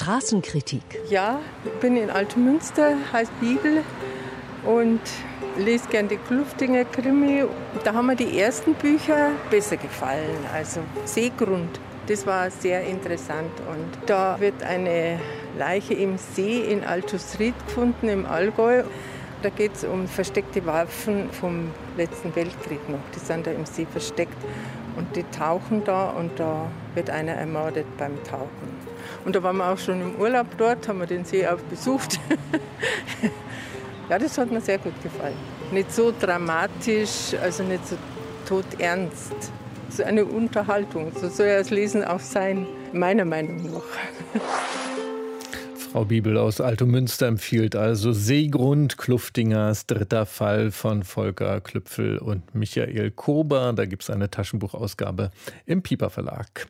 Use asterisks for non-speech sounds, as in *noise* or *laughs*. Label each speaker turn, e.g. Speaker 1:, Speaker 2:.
Speaker 1: Straßenkritik.
Speaker 2: Ja, ich bin in Altemünster, heißt Bibel und lese gern die Kluftinger Krimi. Da haben mir die ersten Bücher besser gefallen. Also Seegrund, das war sehr interessant. Und da wird eine Leiche im See in Altusried gefunden, im Allgäu. Da geht es um versteckte Waffen vom letzten Weltkrieg noch. Die sind da im See versteckt und die tauchen da und da wird einer ermordet beim Tauchen. Und da waren wir auch schon im Urlaub dort, haben wir den See auch besucht. *laughs* ja, das hat mir sehr gut gefallen. Nicht so dramatisch, also nicht so todernst. So eine Unterhaltung, so soll ja das Lesen auch sein, meiner Meinung nach. *laughs*
Speaker 3: Frau Bibel aus Altomünster empfiehlt also Seegrund, Kluftingers dritter Fall von Volker Klüpfel und Michael Kober. Da gibt es eine Taschenbuchausgabe im Pieper Verlag.